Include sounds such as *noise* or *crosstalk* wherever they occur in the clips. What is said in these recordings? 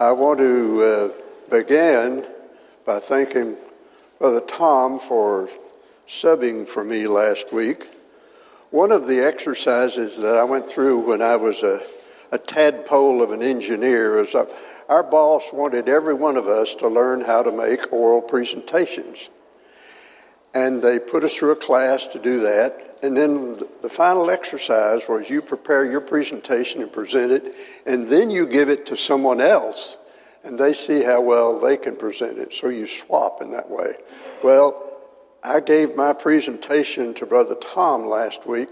I want to uh, begin by thanking Brother Tom for subbing for me last week. One of the exercises that I went through when I was a, a tadpole of an engineer was uh, our boss wanted every one of us to learn how to make oral presentations. And they put us through a class to do that. And then the final exercise was you prepare your presentation and present it, and then you give it to someone else, and they see how well they can present it. So you swap in that way. Well, I gave my presentation to Brother Tom last week,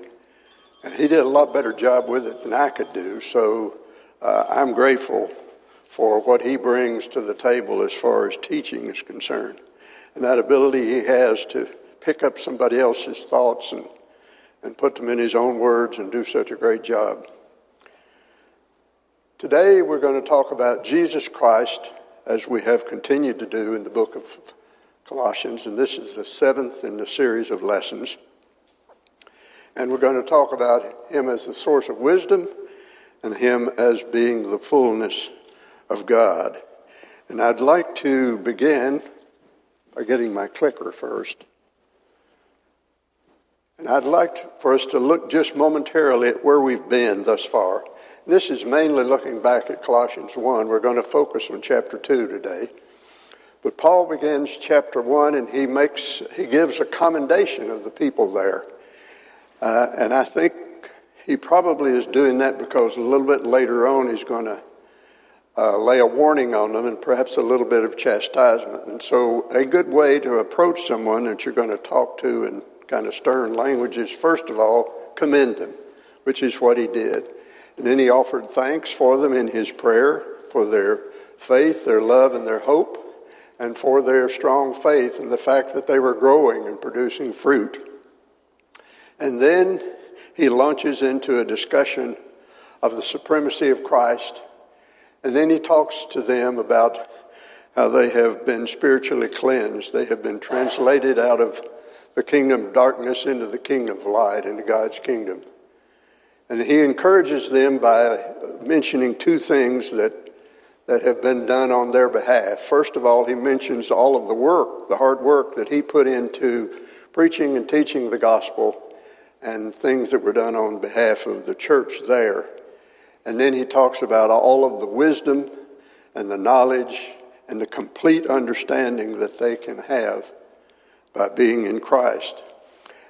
and he did a lot better job with it than I could do. So uh, I'm grateful for what he brings to the table as far as teaching is concerned and that ability he has to pick up somebody else's thoughts and, and put them in his own words and do such a great job. Today we're going to talk about Jesus Christ as we have continued to do in the book of Colossians, and this is the seventh in the series of lessons. And we're going to talk about him as the source of wisdom and him as being the fullness of God. And I'd like to begin by getting my clicker first. And I'd like for us to look just momentarily at where we've been thus far. This is mainly looking back at Colossians 1. We're going to focus on chapter 2 today. But Paul begins chapter 1 and he makes he gives a commendation of the people there. Uh, and I think he probably is doing that because a little bit later on he's going to uh, lay a warning on them and perhaps a little bit of chastisement. And so, a good way to approach someone that you're going to talk to in kind of stern language is first of all, commend them, which is what he did. And then he offered thanks for them in his prayer for their faith, their love, and their hope, and for their strong faith and the fact that they were growing and producing fruit. And then he launches into a discussion of the supremacy of Christ and then he talks to them about how they have been spiritually cleansed. They have been translated out of the kingdom of darkness into the kingdom of light, into God's kingdom. And he encourages them by mentioning two things that, that have been done on their behalf. First of all, he mentions all of the work, the hard work that he put into preaching and teaching the gospel and things that were done on behalf of the church there. And then he talks about all of the wisdom and the knowledge and the complete understanding that they can have by being in Christ.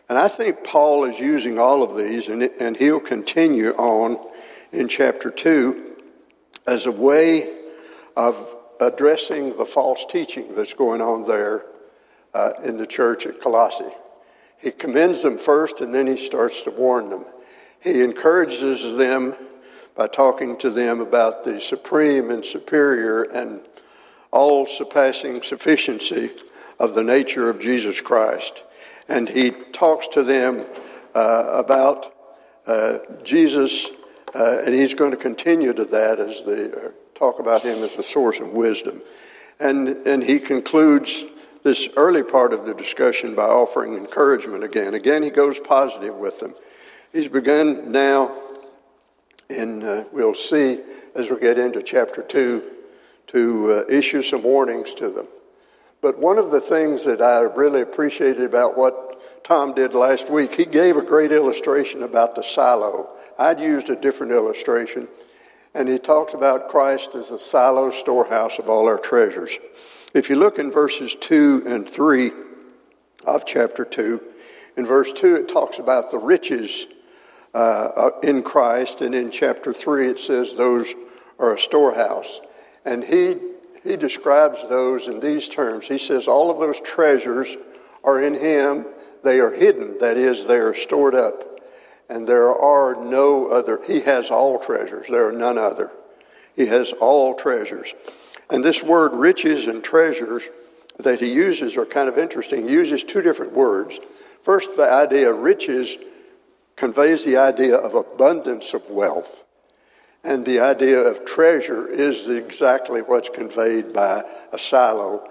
And I think Paul is using all of these, and, and he'll continue on in chapter 2 as a way of addressing the false teaching that's going on there uh, in the church at Colossae. He commends them first, and then he starts to warn them. He encourages them by talking to them about the supreme and superior and all surpassing sufficiency of the nature of Jesus Christ. And he talks to them uh, about uh, Jesus, uh, and he's going to continue to that as they talk about him as the source of wisdom. And, and he concludes this early part of the discussion by offering encouragement again. Again, he goes positive with them. He's begun now and uh, we'll see as we get into chapter 2 to uh, issue some warnings to them. But one of the things that I really appreciated about what Tom did last week, he gave a great illustration about the silo. I'd used a different illustration, and he talked about Christ as the silo storehouse of all our treasures. If you look in verses 2 and 3 of chapter 2, in verse 2 it talks about the riches uh, uh, in Christ, and in chapter 3 it says those are a storehouse. And he, he describes those in these terms. He says all of those treasures are in him, they are hidden, that is, they are stored up. And there are no other, he has all treasures, there are none other. He has all treasures. And this word riches and treasures that he uses are kind of interesting. He uses two different words. First, the idea of riches conveys the idea of abundance of wealth. And the idea of treasure is exactly what's conveyed by a silo.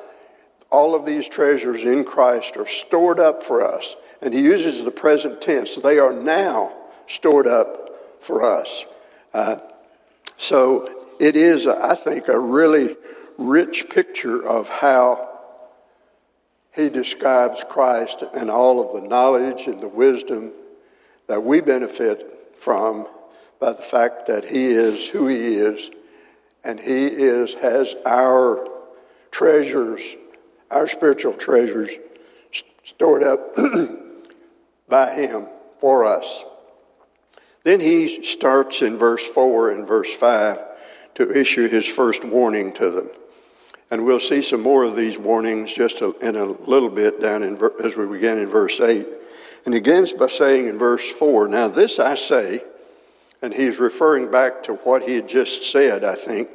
All of these treasures in Christ are stored up for us. And he uses the present tense. They are now stored up for us. Uh, so it is, I think, a really rich picture of how he describes Christ and all of the knowledge and the wisdom that we benefit from by the fact that he is who he is and he is has our treasures our spiritual treasures stored up *clears throat* by him for us. Then he starts in verse 4 and verse 5 to issue his first warning to them. And we'll see some more of these warnings just in a little bit down in, as we begin in verse 8 and he begins by saying in verse 4 now this i say and he's referring back to what he had just said, I think,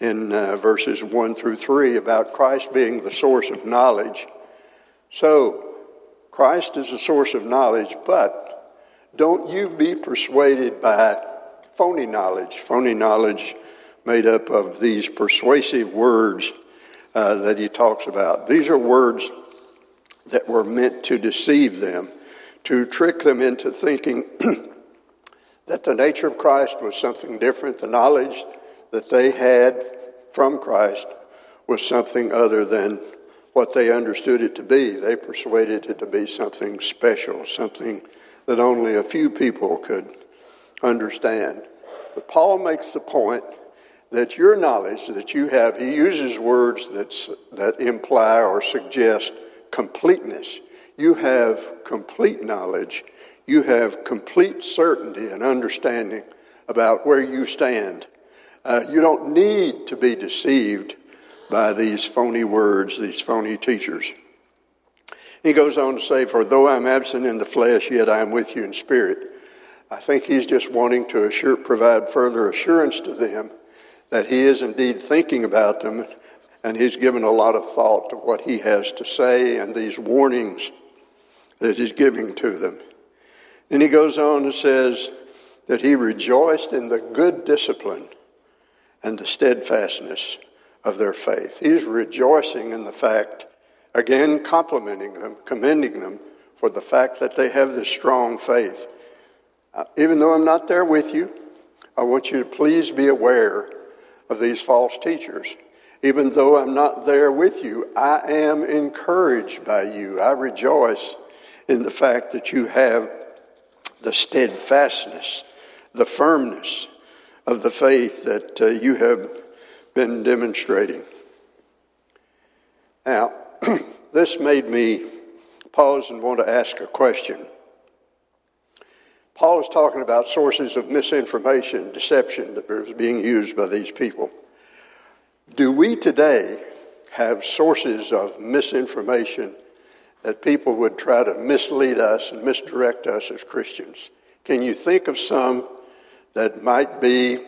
in uh, verses 1 through 3 about Christ being the source of knowledge. So, Christ is the source of knowledge, but don't you be persuaded by phony knowledge. Phony knowledge made up of these persuasive words uh, that he talks about. These are words that were meant to deceive them, to trick them into thinking *clears throat* that the nature of Christ was something different. The knowledge that they had from Christ was something other than what they understood it to be. They persuaded it to be something special, something that only a few people could understand. But Paul makes the point that your knowledge that you have, he uses words that, that imply or suggest completeness. You have complete knowledge you have complete certainty and understanding about where you stand. Uh, you don't need to be deceived by these phony words, these phony teachers. He goes on to say, For though I'm absent in the flesh, yet I am with you in spirit. I think he's just wanting to assure, provide further assurance to them that he is indeed thinking about them and he's given a lot of thought to what he has to say and these warnings that he's giving to them. Then he goes on and says that he rejoiced in the good discipline and the steadfastness of their faith. He's rejoicing in the fact, again, complimenting them, commending them for the fact that they have this strong faith. Uh, even though I'm not there with you, I want you to please be aware of these false teachers. Even though I'm not there with you, I am encouraged by you. I rejoice in the fact that you have the steadfastness, the firmness of the faith that uh, you have been demonstrating. Now, *clears throat* this made me pause and want to ask a question. Paul is talking about sources of misinformation, deception that was being used by these people. Do we today have sources of misinformation that people would try to mislead us and misdirect us as Christians. Can you think of some that might be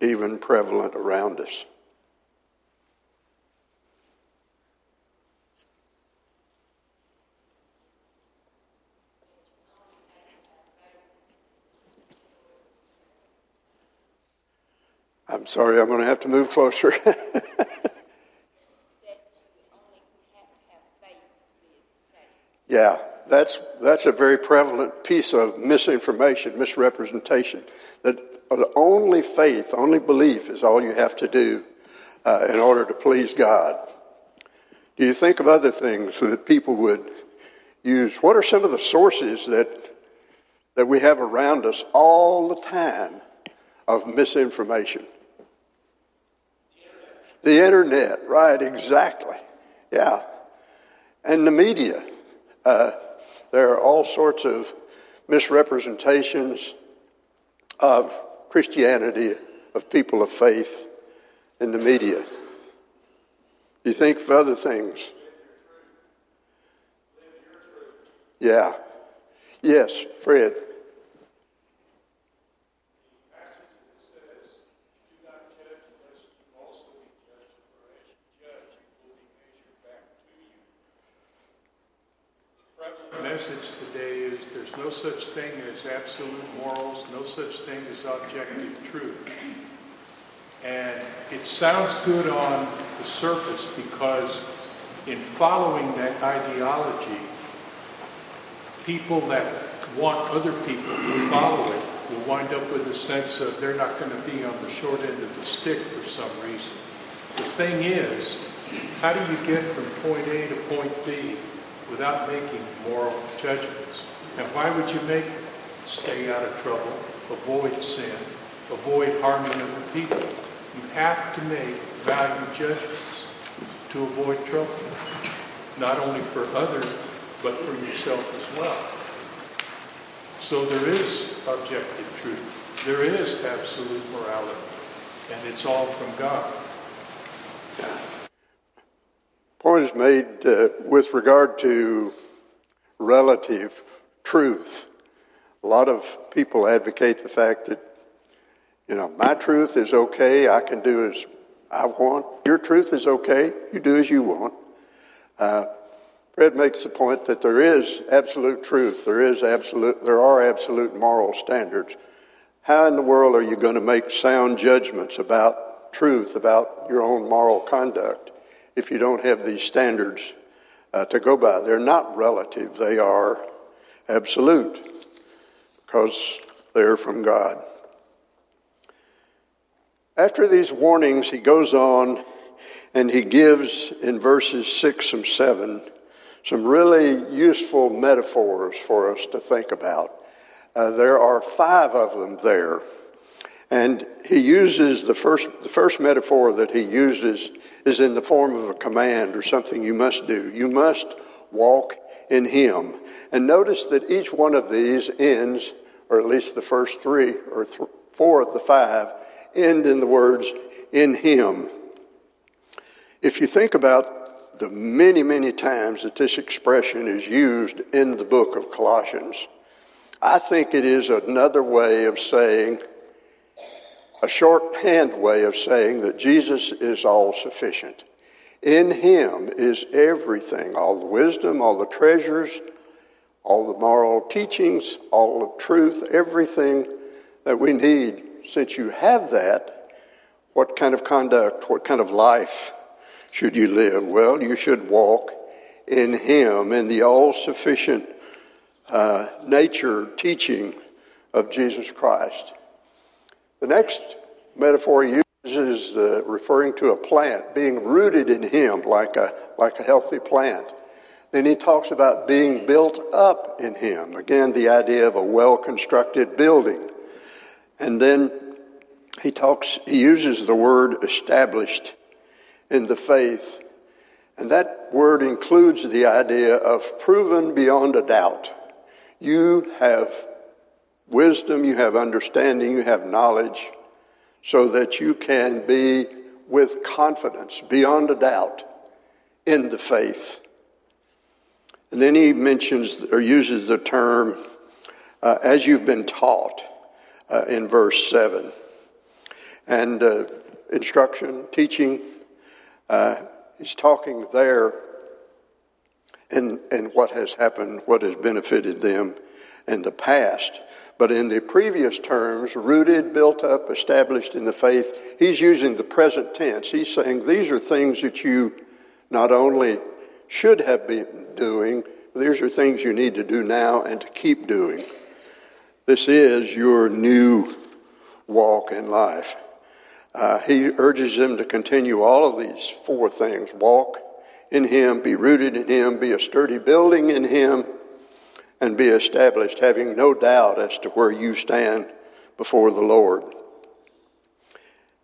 even prevalent around us? I'm sorry, I'm going to have to move closer. *laughs* Yeah, that's, that's a very prevalent piece of misinformation, misrepresentation. That only faith, only belief is all you have to do uh, in order to please God. Do you think of other things that people would use? What are some of the sources that, that we have around us all the time of misinformation? The internet, right, exactly. Yeah. And the media. Uh, there are all sorts of misrepresentations of Christianity, of people of faith in the media. You think of other things. Yeah. Yes, Fred. Message today is there's no such thing as absolute morals, no such thing as objective truth. And it sounds good on the surface because in following that ideology, people that want other people to follow it will wind up with a sense of they're not going to be on the short end of the stick for some reason. The thing is, how do you get from point A to point B without making moral judgments? And why would you make stay out of trouble, avoid sin, avoid harming other people? You have to make value judgments to avoid trouble, not only for others, but for yourself as well. So there is objective truth. There is absolute morality. And it's all from God. Point is made uh, with regard to relative truth. A lot of people advocate the fact that, you know, my truth is okay. I can do as I want. Your truth is okay. You do as you want. Uh, Fred makes the point that there is absolute truth. There is absolute. There are absolute moral standards. How in the world are you going to make sound judgments about truth, about your own moral conduct, if you don't have these standards uh, to go by? They're not relative. They are absolute because they're from God. After these warnings, he goes on and he gives in verses 6 and 7 some really useful metaphors for us to think about. Uh, there are five of them there. And he uses the first, the first metaphor that he uses is in the form of a command or something you must do. You must walk in him. And notice that each one of these ends, or at least the first three or th- four of the five, end in the words, in him. If you think about the many, many times that this expression is used in the book of Colossians, I think it is another way of saying, a shorthand way of saying that Jesus is all sufficient. In Him is everything, all the wisdom, all the treasures, all the moral teachings, all the truth, everything that we need. Since you have that, what kind of conduct, what kind of life should you live? Well, you should walk in Him, in the all sufficient uh, nature teaching of Jesus Christ. The next metaphor he uses uh, referring to a plant being rooted in Him like a, like a healthy plant. Then he talks about being built up in Him. Again, the idea of a well constructed building. And then he talks, he uses the word established in the faith. And that word includes the idea of proven beyond a doubt. You have wisdom, you have understanding, you have knowledge, so that you can be with confidence, beyond a doubt, in the faith. And then he mentions or uses the term uh, as you've been taught uh, in verse 7. And uh, instruction, teaching, uh, he's talking there and, and what has happened, what has benefited them in the past. But in the previous terms, rooted, built up, established in the faith, he's using the present tense. He's saying these are things that you not only should have been doing, these are things you need to do now and to keep doing. This is your new walk in life. Uh, he urges them to continue all of these four things walk in Him, be rooted in Him, be a sturdy building in Him, and be established, having no doubt as to where you stand before the Lord.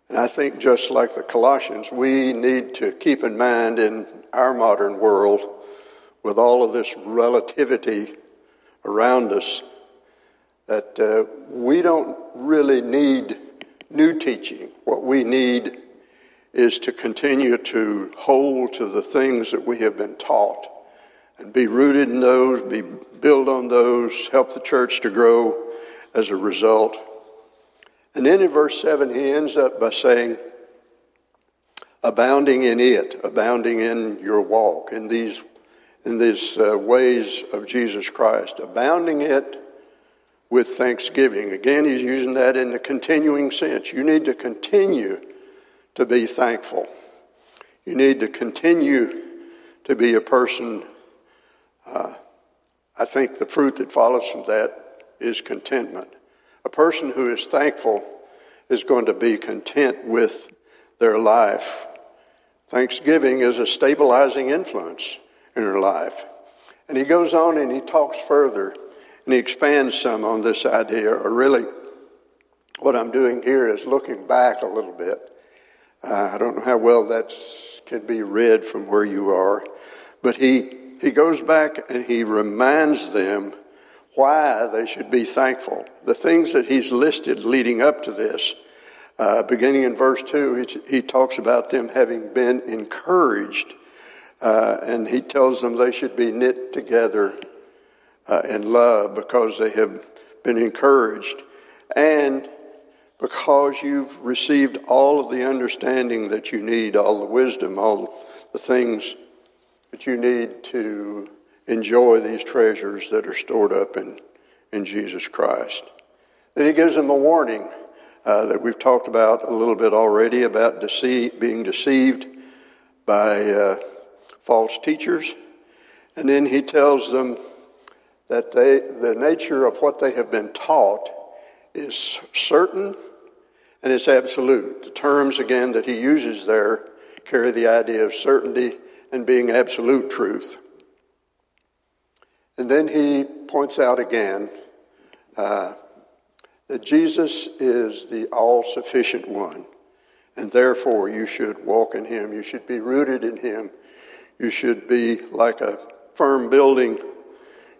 And I think just like the Colossians, we need to keep in mind in our modern world, with all of this relativity around us, that uh, we don't really need new teaching. What we need is to continue to hold to the things that we have been taught and be rooted in those, be build on those, help the church to grow as a result. And then in verse 7, he ends up by saying, abounding in it, abounding in your walk, in these, in these uh, ways of Jesus Christ, abounding it with thanksgiving. Again, he's using that in the continuing sense. You need to continue to be thankful. You need to continue to be a person. Uh, I think the fruit that follows from that is contentment. A person who is thankful is going to be content with their life. Thanksgiving is a stabilizing influence in her life. And he goes on and he talks further and he expands some on this idea, or really, what I'm doing here is looking back a little bit. Uh, I don't know how well that can be read from where you are, but he, he goes back and he reminds them why they should be thankful. The things that he's listed leading up to this. Uh, beginning in verse 2, he, he, talks about them having been encouraged, uh, and he tells them they should be knit together uh, in love because they have been encouraged and because you've received all of the understanding that you need, all the wisdom, all the things that you need to enjoy these treasures that are stored up in, in Jesus Christ. Then he gives them a warning uh, that we've talked about a little bit already about deceit, being deceived by uh, false teachers. And then he tells them that they, the nature of what they have been taught is certain and it's absolute. The terms, again, that he uses there carry the idea of certainty and being absolute truth. And then he points out again uh, that Jesus is the all sufficient one, and therefore you should walk in him. You should be rooted in him. You should be like a firm building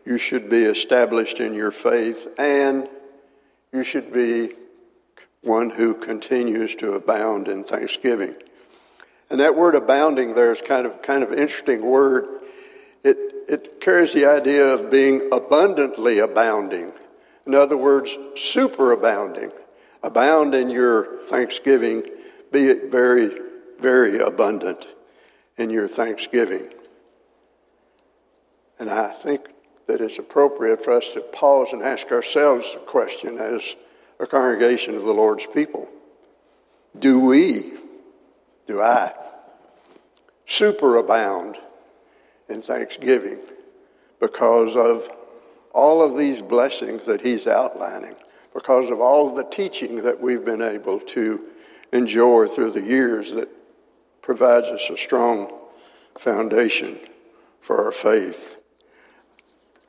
you should be established in your faith, and you should be one who continues to abound in thanksgiving. And that word abounding there is kind of kind of interesting word. It it carries the idea of being abundantly abounding. In other words, superabounding. Abound in your thanksgiving, be it very, very abundant in your thanksgiving. And I think that it's appropriate for us to pause and ask ourselves a question as a congregation of the Lord's people. Do we, do I, superabound in thanksgiving because of all of these blessings that he's outlining, because of all of the teaching that we've been able to enjoy through the years that provides us a strong foundation for our faith.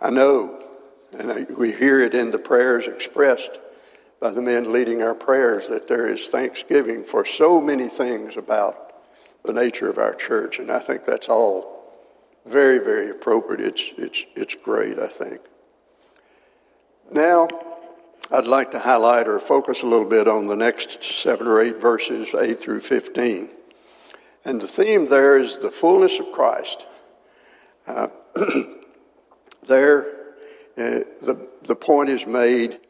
I know, and I, we hear it in the prayers expressed by the men leading our prayers, that there is thanksgiving for so many things about the nature of our church, and I think that's all very, very appropriate. It's, it's, it's great, I think. Now, I'd like to highlight or focus a little bit on the next seven or eight verses, 8 through 15. And the theme there is the fullness of Christ. Uh, *clears throat* there, uh, the, the point is made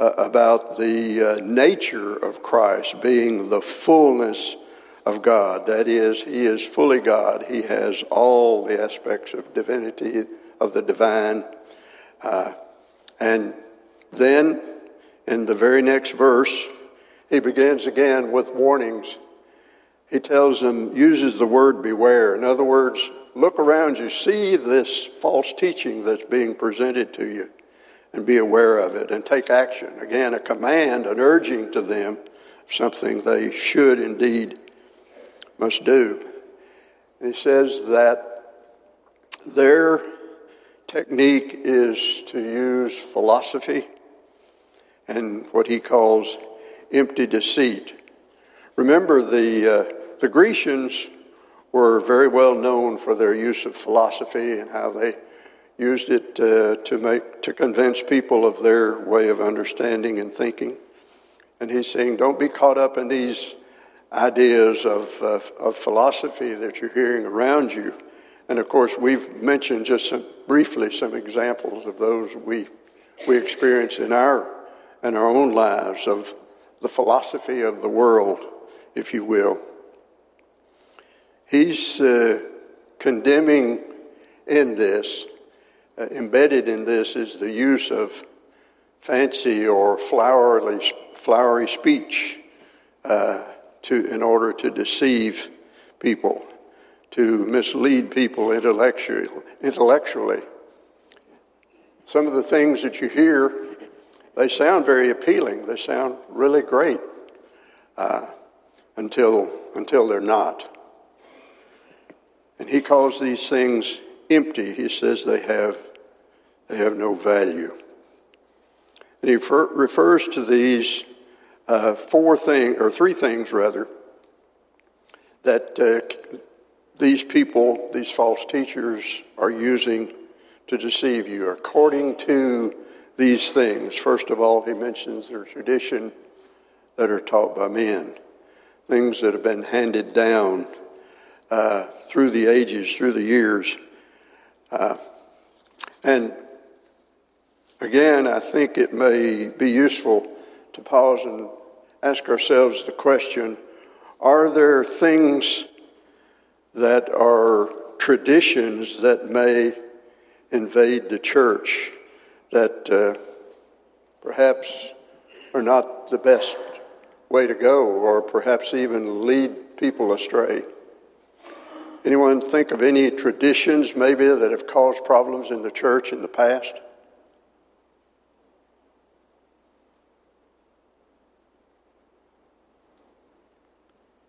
uh, about the uh, nature of Christ being the fullness of God. That is, He is fully God. He has all the aspects of divinity, of the divine. Uh, and then, in the very next verse, he begins again with warnings. He tells them, uses the word beware. In other words, look around you, see this false teaching that's being presented to you, and be aware of it and take action. Again, a command, an urging to them, something they should indeed must do. And he says that their technique is to use philosophy and what he calls empty deceit. Remember, the, uh, the Grecians were very well known for their use of philosophy and how they used it uh, to make to convince people of their way of understanding and thinking. And he's saying, don't be caught up in these ideas of, of philosophy that you're hearing around you. And of course, we've mentioned just some, briefly some examples of those we we experience in our in our own lives of the philosophy of the world, if you will. He's uh, condemning in this, uh, embedded in this, is the use of fancy or flowery, flowery speech uh, to, in order to deceive people, to mislead people intellectually. intellectually. Some of the things that you hear, they sound very appealing. They sound really great uh, until, until they're not. And he calls these things empty. He says they have, they have no value. And he refers to these uh, four things, or three things rather, that uh, these people, these false teachers, are using to deceive you according to these things. First of all, he mentions their tradition that are taught by men, things that have been handed down uh, through the ages, through the years. Uh, and again, I think it may be useful to pause and ask ourselves the question are there things that are traditions that may invade the church that uh, perhaps are not the best way to go or perhaps even lead people astray? Anyone think of any traditions maybe that have caused problems in the church in the past?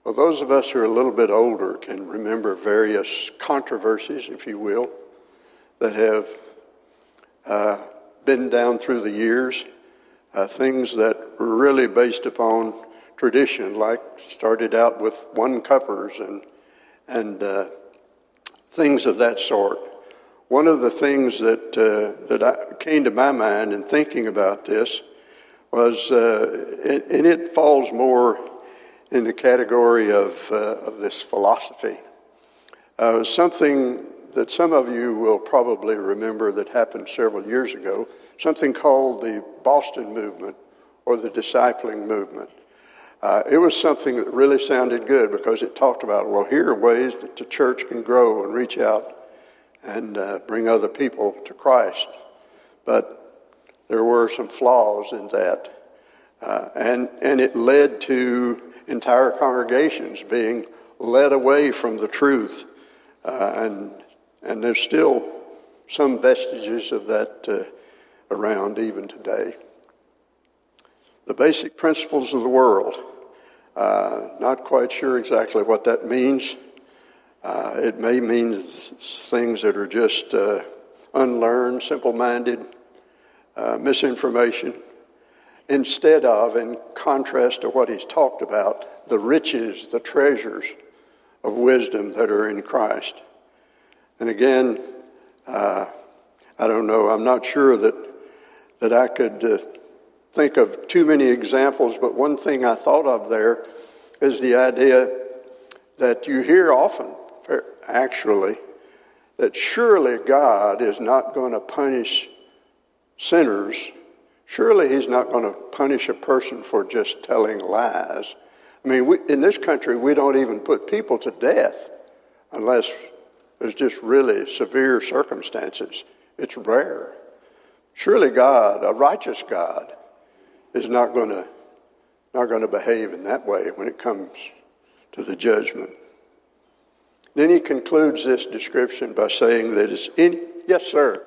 Well, those of us who are a little bit older can remember various controversies, if you will, that have uh, been down through the years, uh, things that were really based upon tradition, like started out with one cuppers and and uh, things of that sort. One of the things that uh, that I, came to my mind in thinking about this was, uh, and it falls more in the category of uh, of this philosophy. Uh, something that some of you will probably remember that happened several years ago. Something called the Boston movement or the discipling movement. Uh, it was something that really sounded good because it talked about, well, here are ways that the church can grow and reach out and uh, bring other people to Christ. But there were some flaws in that. Uh, and, and it led to entire congregations being led away from the truth. Uh, and, and there's still some vestiges of that uh, around even today. The basic principles of the world uh, not quite sure exactly what that means. Uh, it may mean things that are just uh, unlearned, simple minded, uh, misinformation, instead of, in contrast to what he's talked about, the riches, the treasures of wisdom that are in Christ. And again, uh, I don't know, I'm not sure that, that I could uh, think of too many examples, but one thing I thought of there is the idea that you hear often, actually, that surely God is not going to punish sinners. Surely He's not going to punish a person for just telling lies. I mean, we, in this country, we don't even put people to death unless there's just really severe circumstances. It's rare. Surely God, a righteous God, is not going to not going to behave in that way when it comes to the judgment. Then he concludes this description by saying that it's in yes, sir.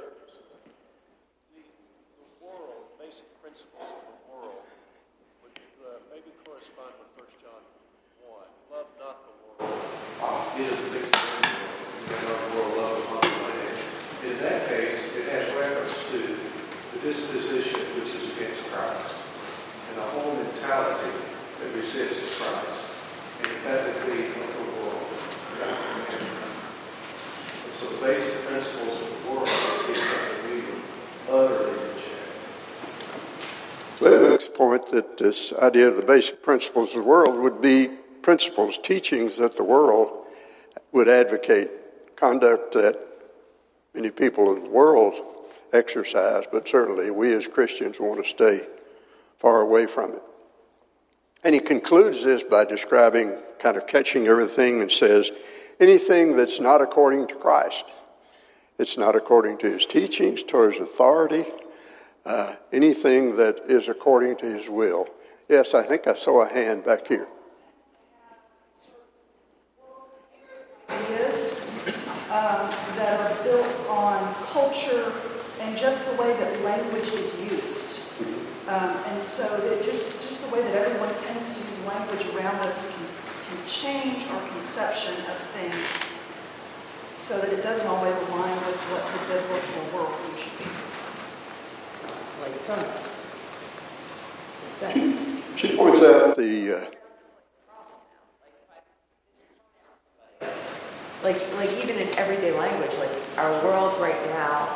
point that this idea of the basic principles of the world would be principles, teachings that the world would advocate, conduct that many people in the world exercise, but certainly we as Christians want to stay far away from it. And he concludes this by describing, kind of catching everything, and says, anything that's not according to Christ, It's not according to his teachings, to his authority, uh, anything that is according to his will. Yes, I think I saw a hand back here. Ideas um, that are built on culture and just the way that language is used. Um, and so that just, just the way that everyone tends to use language around us can, can change our conception of things so that it doesn't always align with what the biblical worldview should be. Like. She points out the. Uh, like, like even in everyday language, like our world right now.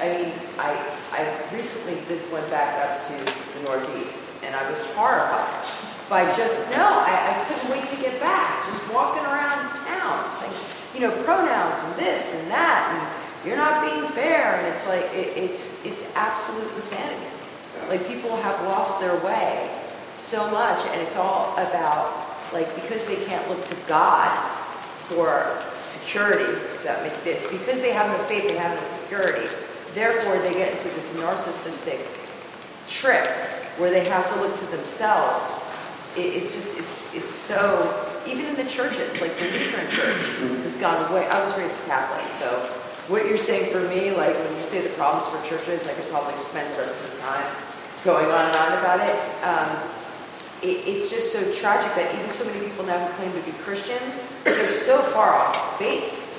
I mean, I I recently just went back up to the Northeast, and I was horrified by just no, I, I couldn't wait to get back. Just walking around town, saying, you know, pronouns and this and that, and you're not being fair, and it's like it, it's it's absolute insanity. Like people have lost their way so much, and it's all about like because they can't look to God for security, that because they have no faith, they have no security. Therefore, they get into this narcissistic trip where they have to look to themselves. It, it's just it's it's so even in the churches, like the Lutheran Church mm-hmm. has gone away. I was raised Catholic, so what you're saying for me, like when you say the problems for churches, I could probably spend the rest of the time going on and on about it. Um, it, it's just so tragic that even so many people now who claim to be Christians, they're so far off base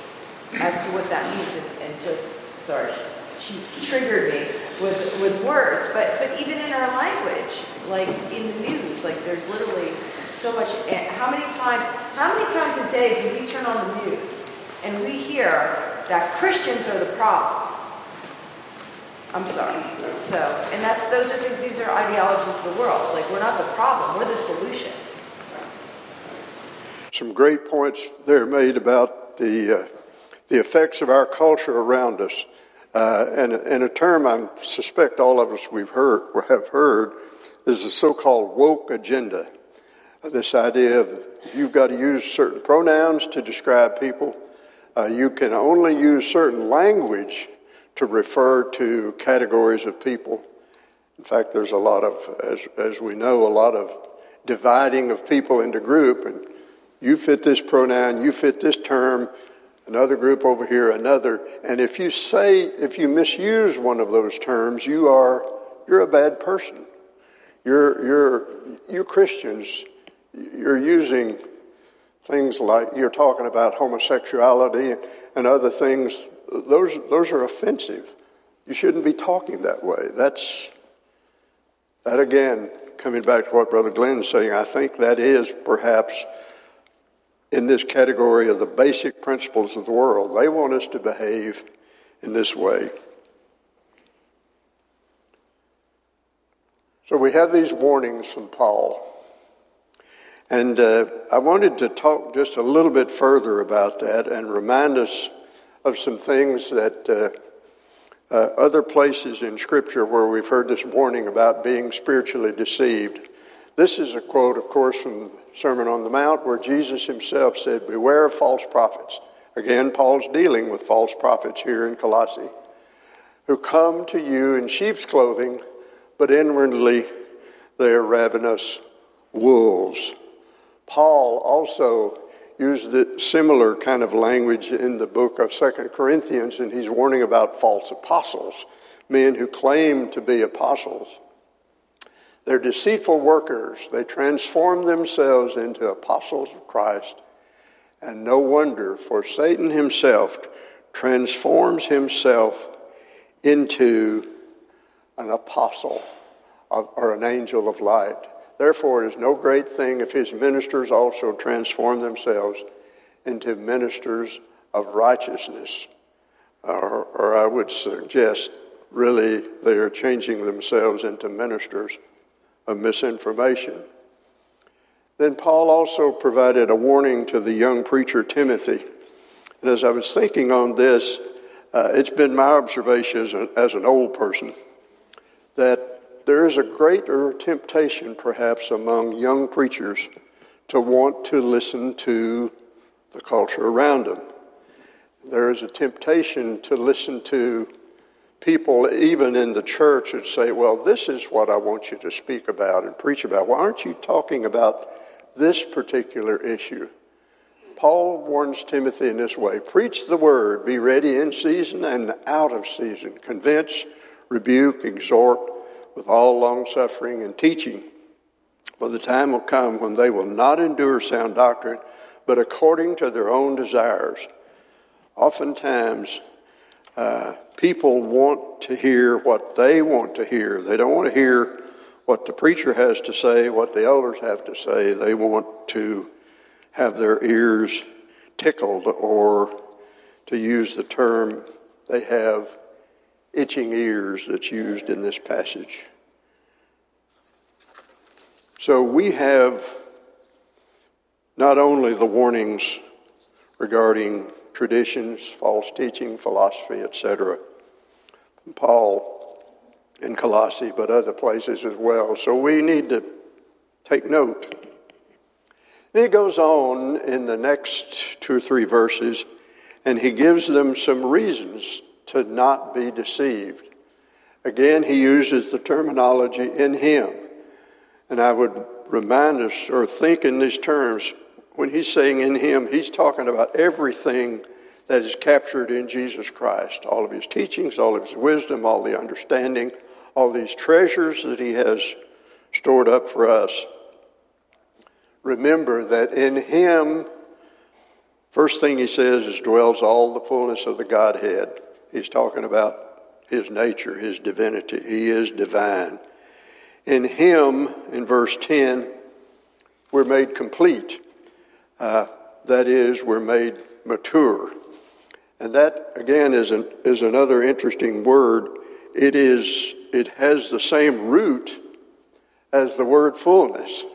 as to what that means. And, and just, sorry, she triggered me with, with words. But, but even in our language, like in the news, like there's literally so much. Eh, how many times, how many times a day do we turn on the news and we hear that Christians are the problem? I'm sorry. So, and that's those are the, these are ideologies of the world. Like we're not the problem, we're the solution. Some great points there made about the uh, the effects of our culture around us, uh, and and a term I suspect all of us we've heard have heard is the so-called woke agenda. This idea of you've got to use certain pronouns to describe people. Uh, you can only use certain language to refer to categories of people. In fact, there's a lot of, as, as we know, a lot of dividing of people into group, and you fit this pronoun, you fit this term, another group over here, another. And if you say, if you misuse one of those terms, you are, you're a bad person. You're, you're, you Christians, you're using things like, you're talking about homosexuality and other things those, those are offensive. You shouldn't be talking that way. That's, that again, coming back to what Brother Glenn's saying, I think that is perhaps in this category of the basic principles of the world. They want us to behave in this way. So we have these warnings from Paul. And uh, I wanted to talk just a little bit further about that and remind us of some things that uh, uh, other places in Scripture where we've heard this warning about being spiritually deceived. This is a quote, of course, from the Sermon on the Mount where Jesus himself said, Beware of false prophets. Again, Paul's dealing with false prophets here in Colossae, who come to you in sheep's clothing, but inwardly they are ravenous wolves. Paul also used the similar kind of language in the book of Second Corinthians, and he's warning about false apostles, men who claim to be apostles. They're deceitful workers. They transform themselves into apostles of Christ. And no wonder, for Satan himself transforms himself into an apostle of, or an angel of light. Therefore, it is no great thing if his ministers also transform themselves into ministers of righteousness. Or, or, I would suggest, really, they are changing themselves into ministers of misinformation. Then Paul also provided a warning to the young preacher Timothy. And as I was thinking on this, uh, it's been my observation as, a, as an old person that there is a greater temptation, perhaps, among young preachers to want to listen to the culture around them. There is a temptation to listen to people, even in the church, and say, Well, this is what I want you to speak about and preach about. Why aren't you talking about this particular issue? Paul warns Timothy in this way Preach the word, be ready in season and out of season, convince, rebuke, exhort with all long suffering and teaching. For the time will come when they will not endure sound doctrine, but according to their own desires. Oftentimes, uh, people want to hear what they want to hear. They don't want to hear what the preacher has to say, what the elders have to say. They want to have their ears tickled, or to use the term, they have itching ears that's used in this passage. So we have not only the warnings regarding traditions, false teaching, philosophy, etc., from Paul in Colossae, but other places as well. So we need to take note. And he goes on in the next two or three verses, and he gives them some reasons to not be deceived. Again, he uses the terminology in him. And I would remind us or think in these terms when he's saying in him, he's talking about everything that is captured in Jesus Christ all of his teachings, all of his wisdom, all the understanding, all these treasures that he has stored up for us. Remember that in him, first thing he says is dwells all the fullness of the Godhead. He's talking about his nature, his divinity. He is divine. In him, in verse 10, we're made complete. Uh, that is, we're made mature. And that, again, is, an, is another interesting word. It, is, it has the same root as the word fullness.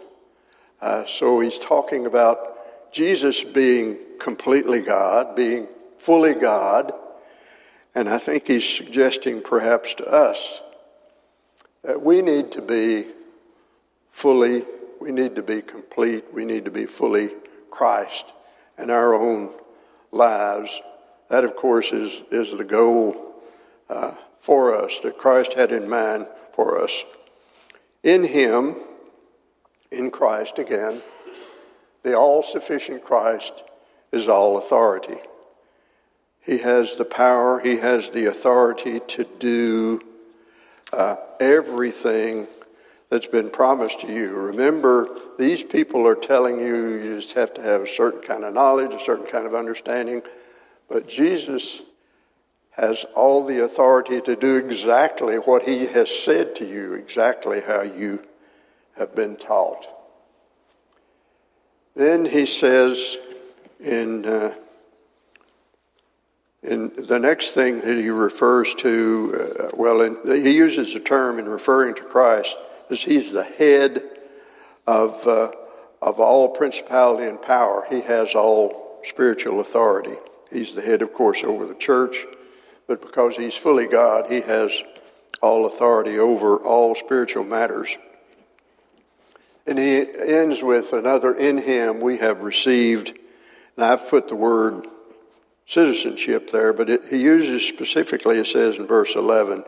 Uh, so he's talking about Jesus being completely God, being fully God. And I think he's suggesting perhaps to us that we need to be fully, we need to be complete, we need to be fully Christ in our own lives. That, of course, is, is the goal uh, for us that Christ had in mind for us. In Him, in Christ again, the all sufficient Christ is all authority. He has the power, He has the authority to do uh, everything that's been promised to you. Remember, these people are telling you you just have to have a certain kind of knowledge, a certain kind of understanding, but Jesus has all the authority to do exactly what he has said to you, exactly how you have been taught. Then he says in, uh, in the next thing that he refers to, uh, well, in, he uses the term in referring to Christ as he's the head of, uh, of all principality and power. He has all spiritual authority. He's the head, of course, over the church, but because he's fully God, he has all authority over all spiritual matters. And he ends with another in him we have received, and I've put the word citizenship there, but it, he uses specifically, it says in verse 11,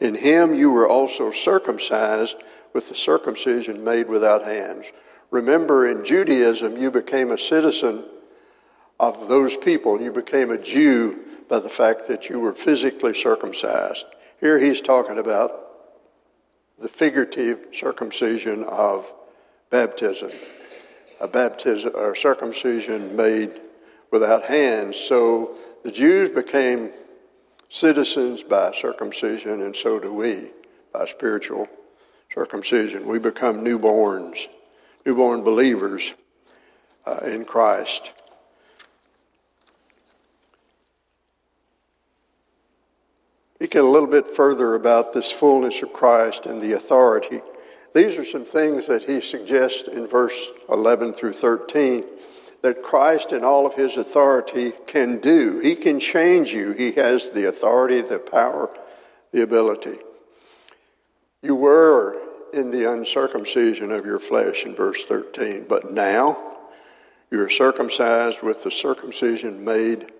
in him you were also circumcised with the circumcision made without hands. Remember, in Judaism, you became a citizen of those people. You became a Jew by the fact that you were physically circumcised. Here he's talking about the figurative circumcision of baptism, a baptism or circumcision made without hands. So the Jews became citizens by circumcision, and so do we by spiritual circumcision. We become newborns, newborn believers uh, in Christ. Speaking a little bit further about this fullness of Christ and the authority, these are some things that he suggests in verse 11 through 13 that Christ in all of his authority can do. He can change you. He has the authority, the power, the ability. You were in the uncircumcision of your flesh in verse 13, but now you are circumcised with the circumcision made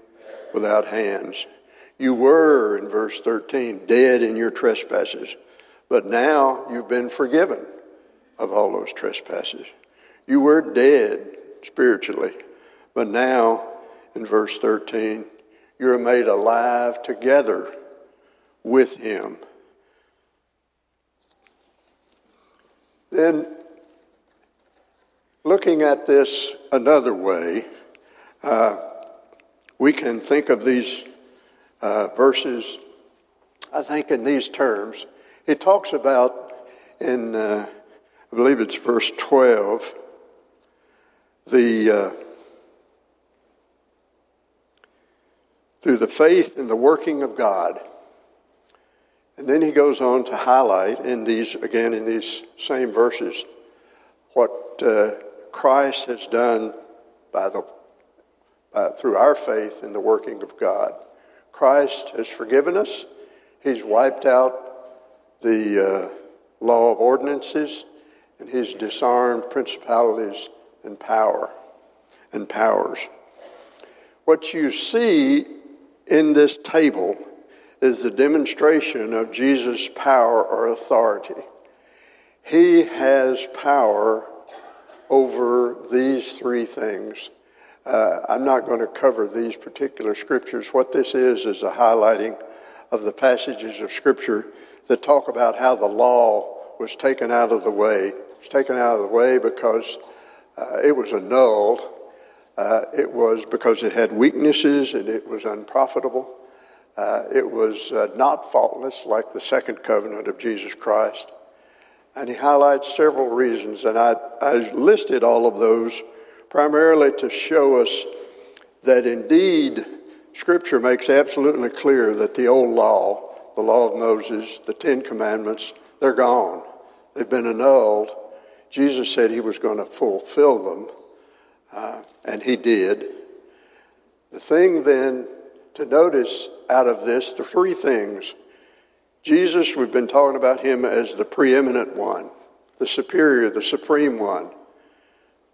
without hands. You were, in verse 13, dead in your trespasses, but now you've been forgiven of all those trespasses. You were dead spiritually, but now, in verse 13, you're made alive together with Him. Then, looking at this another way, uh, we can think of these uh, verses, I think, in these terms. It talks about in, uh, I believe it's verse 12, the uh, through the faith and the working of God. And then he goes on to highlight in these, again, in these same verses, what uh, Christ has done by the, by, through our faith in the working of God. Christ has forgiven us. He's wiped out the uh, law of ordinances, and he's disarmed principalities and power and powers. What you see in this table is the demonstration of Jesus' power or authority. He has power over these three things. Uh, I'm not going to cover these particular scriptures. What this is is a highlighting of the passages of scripture that talk about how the law was taken out of the way. It's taken out of the way because uh, it was annulled uh, it was because it had weaknesses and it was unprofitable. Uh, it was uh, not faultless like the second covenant of Jesus Christ. And he highlights several reasons, and I, I listed all of those primarily to show us that indeed Scripture makes absolutely clear that the old law, the law of Moses, the Ten Commandments, they're gone. They've been annulled. Jesus said he was going to fulfill them uh, and he did. The thing then to notice out of this, the three things. Jesus, we've been talking about him as the preeminent one, the superior, the supreme one.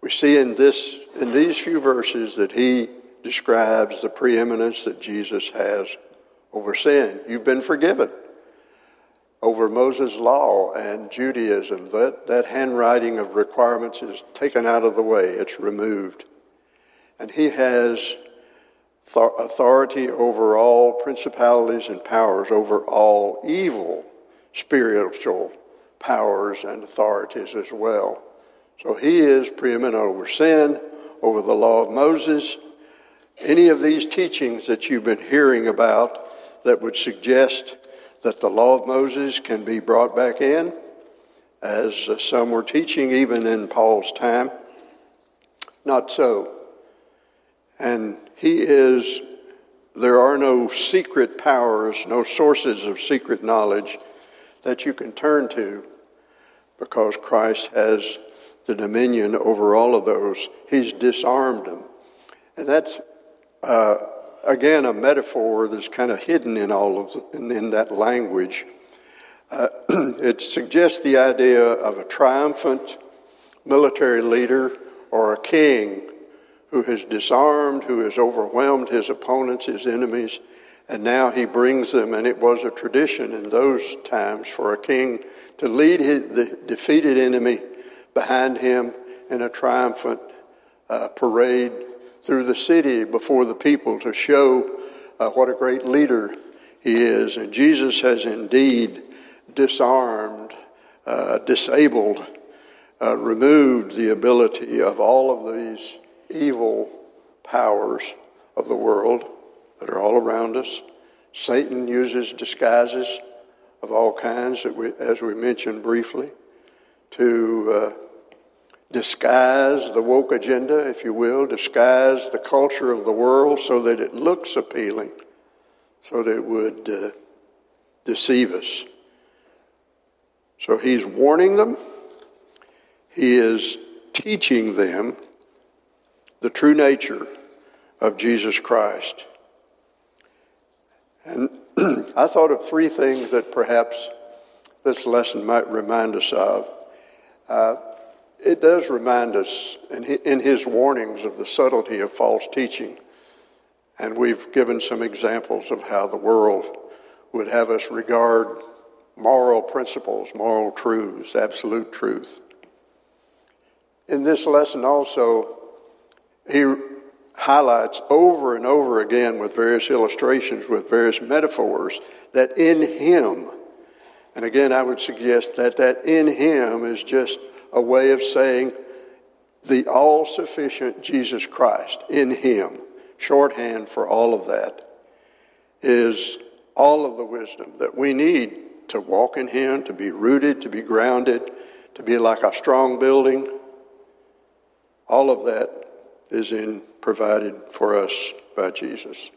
We see in this in these few verses that he describes the preeminence that Jesus has over sin. You've been forgiven over Moses' law and Judaism. That, that handwriting of requirements is taken out of the way, it's removed. And he has authority over all principalities and powers, over all evil spiritual powers and authorities as well. So he is preeminent over sin, over the law of Moses. Any of these teachings that you've been hearing about that would suggest that the law of Moses can be brought back in, as uh, some were teaching even in Paul's time. Not so. And he is, there are no secret powers, no sources of secret knowledge that you can turn to because Christ has the dominion over all of those. He's disarmed them. And that's uh, again, a metaphor that's kind of hidden in all of the, in, in that language. Uh, *clears throat* it suggests the idea of a triumphant military leader or a king who has disarmed, who has overwhelmed his opponents, his enemies, and now he brings them. And it was a tradition in those times for a king to lead his, the defeated enemy behind him in a triumphant uh, parade through the city before the people to show uh, what a great leader he is. And Jesus has indeed disarmed, uh, disabled, uh, removed the ability of all of these evil powers of the world that are all around us. Satan uses disguises of all kinds, that we, as we mentioned briefly, to uh, disguise the woke agenda, if you will, disguise the culture of the world so that it looks appealing, so that it would uh, deceive us. So he's warning them, he is teaching them the true nature of Jesus Christ. And *clears throat* I thought of three things that perhaps this lesson might remind us of. Uh, it does remind us in his warnings of the subtlety of false teaching And we've given some examples of how the world would have us regard moral principles, moral truths, absolute truth. In this lesson, also, he highlights over and over again with various illustrations, with various metaphors, that in him, and again, I would suggest that that in him is just a way of saying the all sufficient Jesus Christ in him. Shorthand for all of that is all of the wisdom that we need to walk in him, to be rooted, to be grounded, to be like a strong building. All of that is in provided for us by Jesus.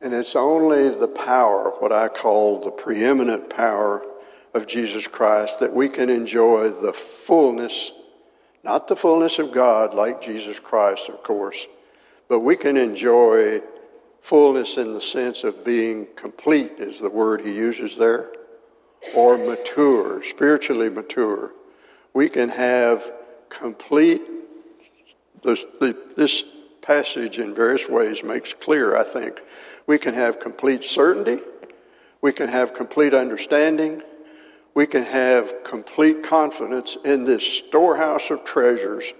And it's only the power, what I call the preeminent power of Jesus Christ, that we can enjoy the fullness, not the fullness of God like Jesus Christ, of course, but we can enjoy fullness in the sense of being complete, is the word he uses there, or mature, spiritually mature. We can have complete, this, this passage in various ways makes clear, I think, we can have complete certainty. We can have complete understanding. We can have complete confidence in this storehouse of treasures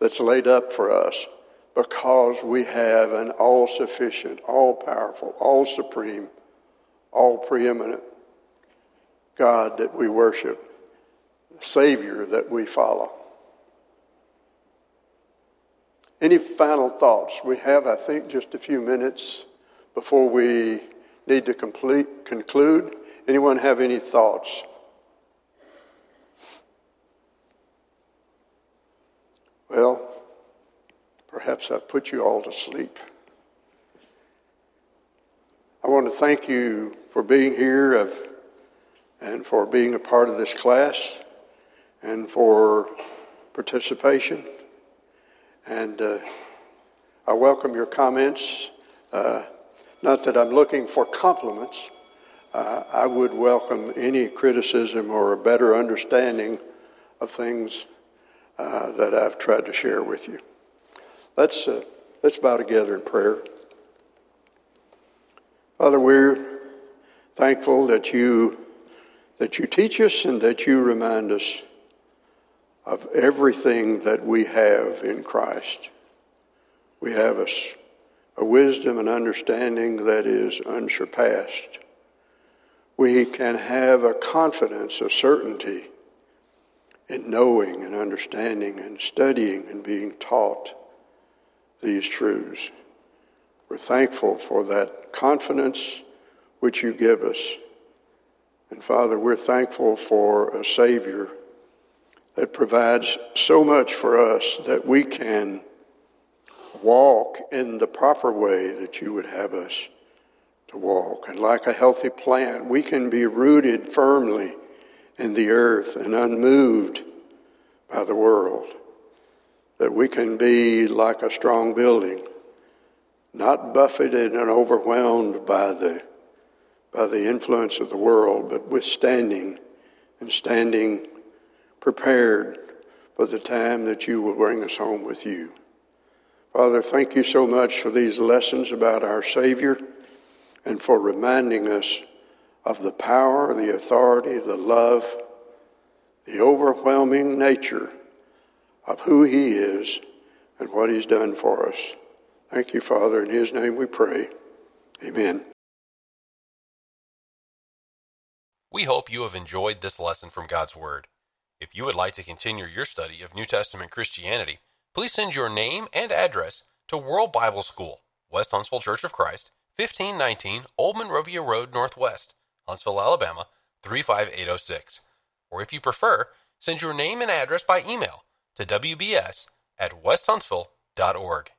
that's laid up for us because we have an all sufficient, all powerful, all supreme, all preeminent God that we worship, Savior that we follow. Any final thoughts? We have, I think, just a few minutes before we need to complete, conclude? Anyone have any thoughts? Well, perhaps I've put you all to sleep. I want to thank you for being here of, and for being a part of this class and for participation. And uh, I welcome your comments. Uh, not that I'm looking for compliments. Uh, I would welcome any criticism or a better understanding of things uh, that I've tried to share with you. Let's, uh, let's bow together in prayer. Father, we're thankful that you, that you teach us and that you remind us of everything that we have in Christ. We have a a wisdom and understanding that is unsurpassed. We can have a confidence, a certainty in knowing and understanding and studying and being taught these truths. We're thankful for that confidence which you give us. And Father, we're thankful for a Savior that provides so much for us that we can walk in the proper way that you would have us to walk. And like a healthy plant, we can be rooted firmly in the earth and unmoved by the world. That we can be like a strong building, not buffeted and overwhelmed by the, by the influence of the world, but withstanding and standing prepared for the time that you will bring us home with you. Father, thank you so much for these lessons about our Savior and for reminding us of the power, the authority, the love, the overwhelming nature of who He is and what He's done for us. Thank you, Father. In His name we pray. Amen. We hope you have enjoyed this lesson from God's Word. If you would like to continue your study of New Testament Christianity, please send your name and address to World Bible School, West Huntsville Church of Christ, 1519 Old Monrovia Road Northwest, Huntsville, Alabama 35806. Or if you prefer, send your name and address by email to wbs at westhuntsville.org.